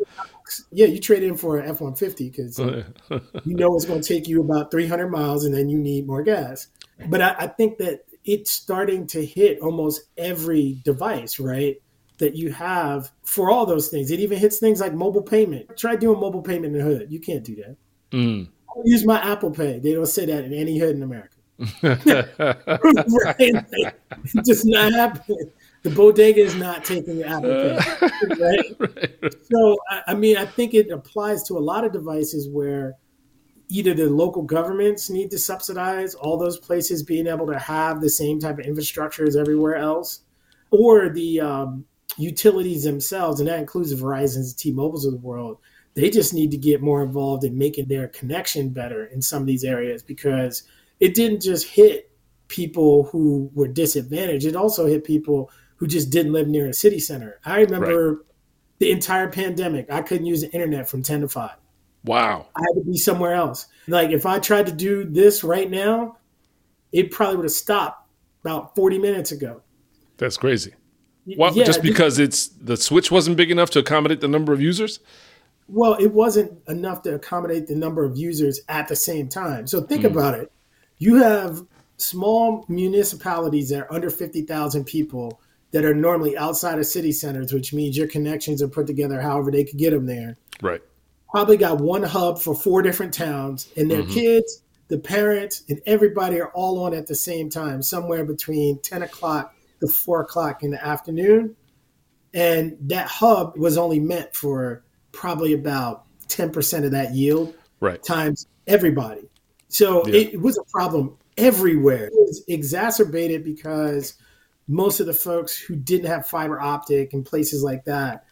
yeah, you trade in for an F one fifty because (laughs) you know it's going to take you about 300 miles and then you need more gas. But I, I think that it's starting to hit almost every device, right? That you have for all those things. It even hits things like mobile payment. Try doing mobile payment in the hood. You can't do that.
Mm.
I use my Apple Pay. They don't say that in any hood in America. (laughs) (laughs) right? Just not happening. The bodega is not taking your Apple Pay. (laughs) Right? So, I, I mean, I think it applies to a lot of devices where either the local governments need to subsidize all those places being able to have the same type of infrastructure as everywhere else, or the um, utilities themselves, and that includes the Verizon's, T-Mobiles of the world. They just need to get more involved in making their connection better in some of these areas because it didn't just hit people who were disadvantaged; it also hit people who just didn't live near a city center. I remember the entire pandemic; I couldn't use the internet from ten to five.
wow.
I had to be somewhere else. Like if I tried to do this right now, it probably would have stopped about 40 minutes ago.
That's crazy. Why,
Yeah,
just because it's the switch wasn't big enough to accommodate the number of users?
Well, it wasn't enough to accommodate the number of users at the same time. So think hmm. about it. You have small municipalities that are under 50,000 people that are normally outside of city centers, which means your connections are put together however they could get them there.
Right.
probably got one hub for four different towns, and their mm-hmm. kids, the parents, and everybody are all on at the same time, somewhere between 10 o'clock to 4 o'clock in the afternoon. And that hub was only meant for probably about 10% of that yield
Right.
times everybody. So
Yeah.
it, it was a problem everywhere. It was exacerbated because most of the folks who didn't have fiber optic and places like that,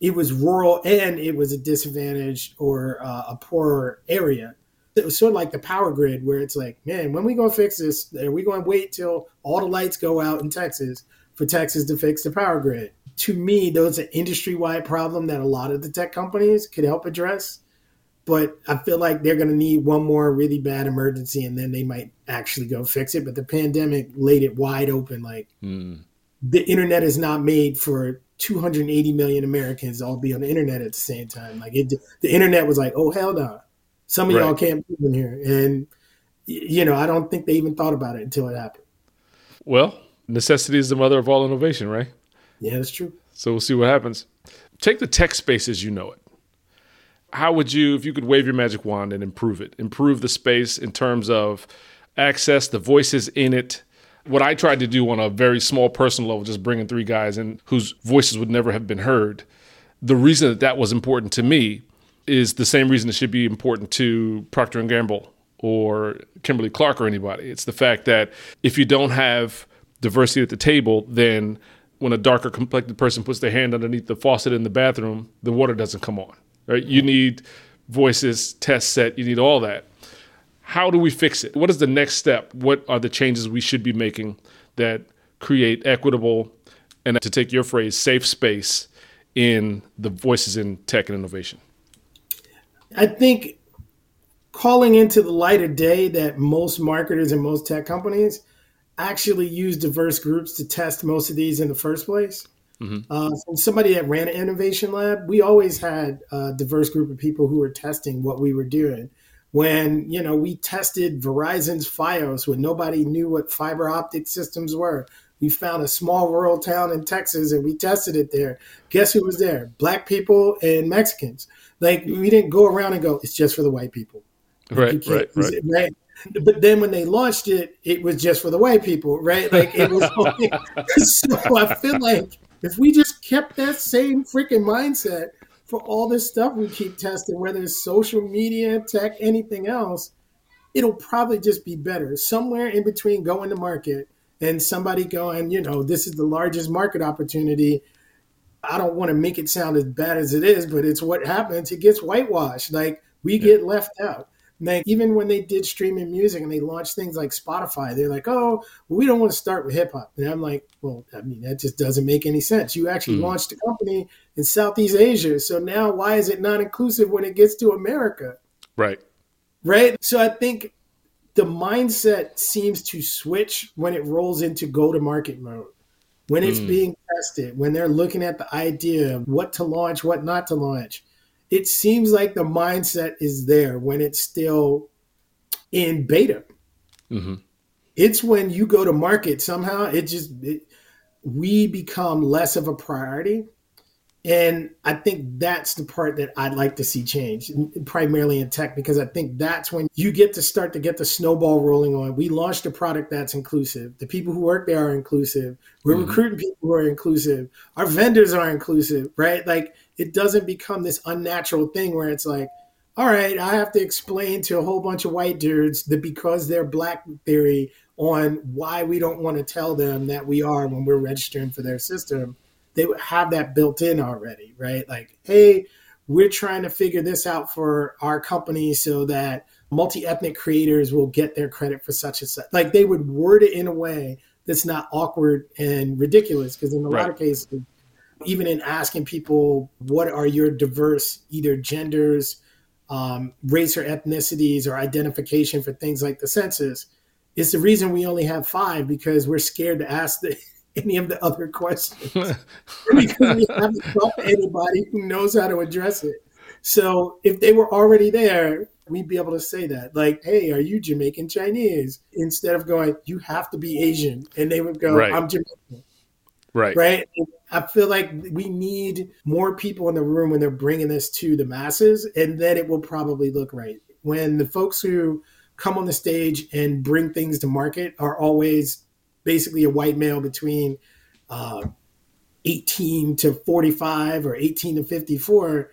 it was rural and it was a disadvantaged or uh, a poorer area. It was sort of like the power grid, where it's like, man, when we gonna fix this? Are we going to wait till all the lights go out in Texas for Texas to fix the power grid? To me, those are industry wide problem that a lot of the tech companies could help address but I feel like they're going to need one more really bad emergency and then they might actually go fix it. But the pandemic laid it wide open. Like
Mm.
the internet is not made for 280 million Americans all be on the internet at the same time. Like it, the internet was like, oh hell no, some of y'all can't be in here. And you know, I don't think they even thought about it until it happened.
Well, necessity is the mother of all innovation, right?
Yeah, that's true.
So we'll see what happens. Take the tech space as you know it. How would you, if you could wave your magic wand and improve it, improve the space in terms of access, the voices in it? What I tried to do on a very small personal level, just bringing three guys in whose voices would never have been heard. The reason that that was important to me is the same reason it should be important to Procter and Gamble or Kimberly Clark or anybody. It's the fact that if you don't have diversity at the table, then when a darker complected person puts their hand underneath the faucet in the bathroom, the water doesn't come on. Right? You need voices, test set, you need all that. How do we fix it? What is the next step? What are the changes we should be making that create equitable and to take your phrase, safe space in the voices in tech and innovation?
I think calling into the light of day that most marketers and most tech companies actually use diverse groups to test most of these in the first place. Mm-hmm. Uh, from somebody that ran an innovation lab, we always had a diverse group of people who were testing what we were doing. When you know we tested Verizon's FiOS when nobody knew what fiber optic systems were, we found a small rural town in Texas and we tested it there. Guess who was there? Black people and Mexicans. Like we didn't go around and go, it's just for the white people.
Right, right, right.
right. But then when they launched it, it was just for the white people, right? Like it was. (laughs) Only, so I feel like if we just kept that same freaking mindset for all this stuff we keep testing, whether it's social media, tech, anything else, it'll probably just be better. Somewhere in between going to market and somebody going, you know, this is the largest market opportunity. I don't want to make it sound as bad as it is, but it's what happens. It gets whitewashed. Like we yeah. get left out. Like even when they did streaming music and they launched things like Spotify, they're like, "Oh, we don't want to start with hip hop." And I'm like, "Well, I mean, that just doesn't make any sense. You actually mm. launched a company in Southeast Asia, so now why is it not inclusive when it gets to America?"
Right.
Right. So I think the mindset seems to switch when it rolls into go to market mode. When it's mm. being tested, when they're looking at the idea of what to launch, what not to launch, it seems like the mindset is there when it's still in beta. Mm-hmm. It's when you go to market, somehow it just, it, we become less of a priority and I think that's the part that I'd like to see change, primarily in tech, because I think that's when you get to start to get the snowball rolling on. We launched a product that's inclusive. The people who work there are inclusive. We're mm-hmm. recruiting people who are inclusive. Our vendors are inclusive, right? Like it doesn't become this unnatural thing where it's like, all right, I have to explain to a whole bunch of white dudes that because they're black theory on why we don't want to tell them that we are when we're registering for their system they would have that built in already, right? Like, hey, we're trying to figure this out for our company so that multi-ethnic creators will get their credit for such and such. Like they would word it in a way that's not awkward and ridiculous. Because in a right. lot of cases, even in asking people what are your diverse either genders, um, race or ethnicities or identification for things like the census, it's the reason we only have five because we're scared to ask the (laughs) any of the other questions (laughs) because we haven't talked anybody who knows how to address it. So if they were already there, we'd be able to say that, like, "Hey, are you Jamaican Chinese?" Instead of going, "You have to be Asian," and they would go, right. "I'm Jamaican."
Right.
Right. I feel like we need more people in the room when they're bringing this to the masses, and then it will probably look right. When the folks who come on the stage and bring things to market are always basically a white male between uh, 18 to 45 or 18 to 54,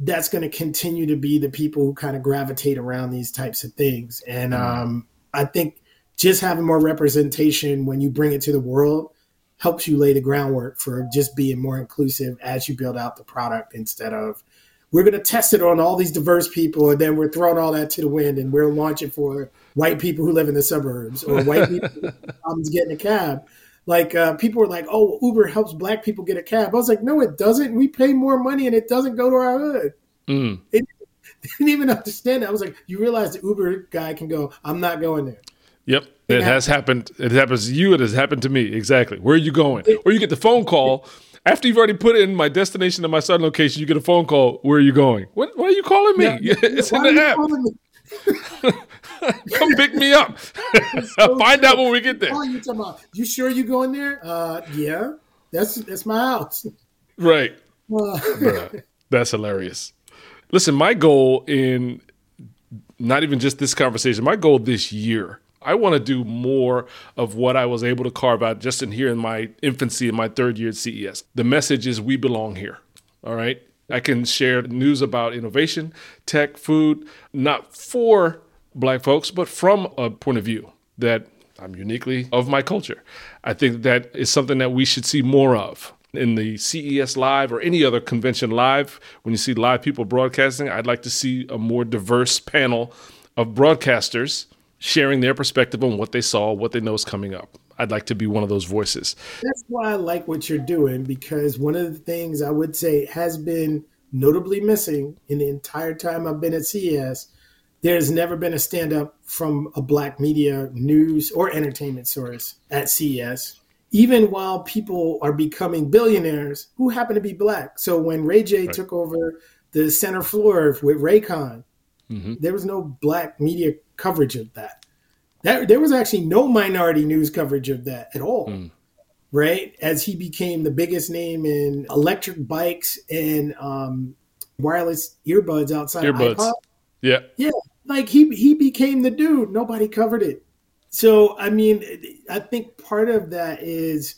that's going to continue to be the people who kind of gravitate around these types of things. And mm-hmm. um, I think just having more representation when you bring it to the world helps you lay the groundwork for just being more inclusive as you build out the product instead of we're going to test it on all these diverse people and then we're throwing all that to the wind and we're launching for white people who live in the suburbs or white people (laughs) problems getting a cab. Like uh, people were like oh uber helps black people get a cab. I was like no it doesn't. We pay more money and it doesn't go to our hood. Mm. it, (laughs) didn't even understand that. I was like you realize the uber guy can go i'm not going there.
Yep. It, has happened. It happens to you. It has happened to me. Exactly. Where are you going? Or you get the phone call after you've already put in my destination and my starting location, you get a phone call. Where are you going? What? Why are you calling me? Yeah, (laughs) it's in the app. (laughs) Come pick me up. So (laughs) Find true. out when we get there.
you about? You sure you going there? Uh, yeah. That's that's my house.
Right. Uh. that's hilarious. Listen, my goal in not even just this conversation, my goal this year I want to do more of what I was able to carve out just in here in my infancy in my third year at CES. The message is we belong here. All right. I can share news about innovation, tech, food, not for black folks, but from a point of view that I'm uniquely of my culture. I think that is something that we should see more of in the CES live or any other convention live. When you see live people broadcasting, I'd like to see a more diverse panel of broadcasters sharing their perspective on what they saw, what they know is coming up. I'd like to be one of those voices.
That's why I like what you're doing because one of the things I would say has been notably missing in the entire time I've been at CES. There's never been a stand up from a black media news or entertainment source at CES. even while people are becoming billionaires who happen to be black. So when Ray J
Right.
took over the center floor with Raycon,
Mhm.
there was no black media coverage of that. That there was actually no minority news coverage of that at all.
Mm.
Right as he became the biggest name in electric bikes and um, wireless earbuds outside of
AirPods.
iPod
Yeah, Yeah.
like he he became the dude. Nobody covered it. So I mean, I think part of that is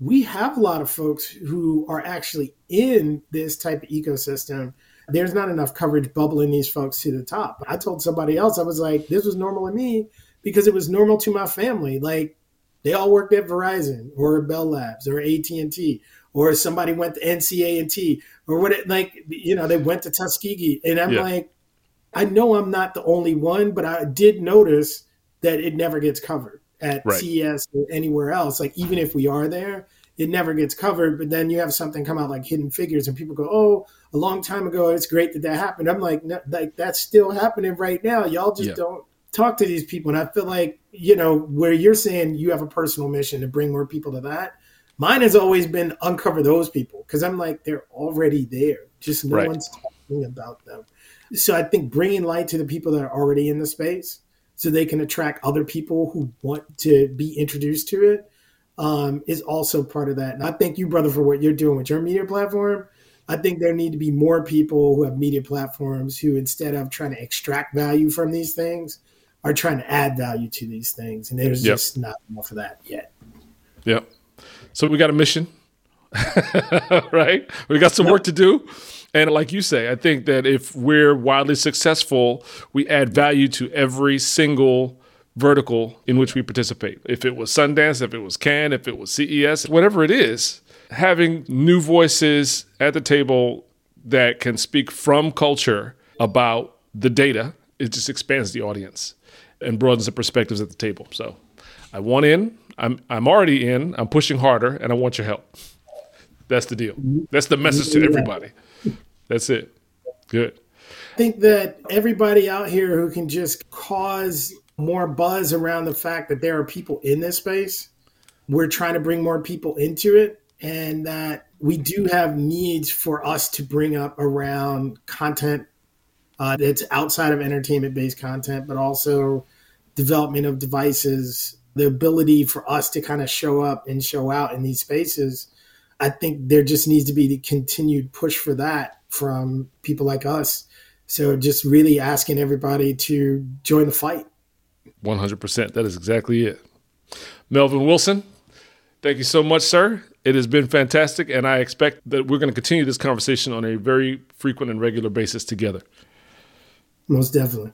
we have a lot of folks who are actually in this type of ecosystem. There's not enough coverage bubbling these folks to the top. I told somebody else, I was like, this was normal to me because it was normal to my family. Like they all worked at Verizon or Bell Labs or AT and T, or somebody went to NCA and T, or what? It, like you know, they went to Tuskegee, and I'm
Yeah.
like, I know I'm not the only one, but I did notice that it never gets covered at
Right.
CES or anywhere else. Like even if we are there, it never gets covered. But then you have something come out like Hidden Figures, and people go, "Oh, a long time ago, it's great that that happened." I'm like, no, like that's still happening right now. Y'all just
Yeah.
don't talk to these people. And I feel like you know where you're saying you have a personal mission to bring more people to that. Mine has always been uncover those people because I'm like they're already there. Just no
Right.
one's talking about them. So I think bringing light to the people that are already in the space, so they can attract other people who want to be introduced to it, um, is also part of that. And I thank you, brother, for what you're doing with your media platform. I think there need to be more people who have media platforms who, instead of trying to extract value from these things, are trying to add value to these things. And there's
Yep.
just not enough of that yet.
Yep. So we got a mission, (laughs) right? We got some work to do. And like you say, I think that if we're wildly successful, we add value to every single vertical in which we participate. If it was Sundance, if it was Cannes, if it was CES, whatever it is, having new voices at the table that can speak from culture about the data, it just expands the audience and broadens the perspectives at the table. So I want in. I'm I'm already in. I'm pushing harder, and I want your help. That's the deal. That's the message to everybody. That's it. Good.
I think that everybody out here who can just cause more buzz around the fact that there are people in this space, we're trying to bring more people into it, and that we do have needs for us to bring up around content uh, that's outside of entertainment based content, but also development of devices, the ability for us to kind of show up and show out in these spaces. I think there just needs to be the continued push for that from people like us. So just really asking everybody to join the fight.
100%. That is exactly it. Melvin Wilson, thank you so much, sir. It has been fantastic, and I expect that we're going to continue this conversation on a very frequent and regular basis together.
Most definitely.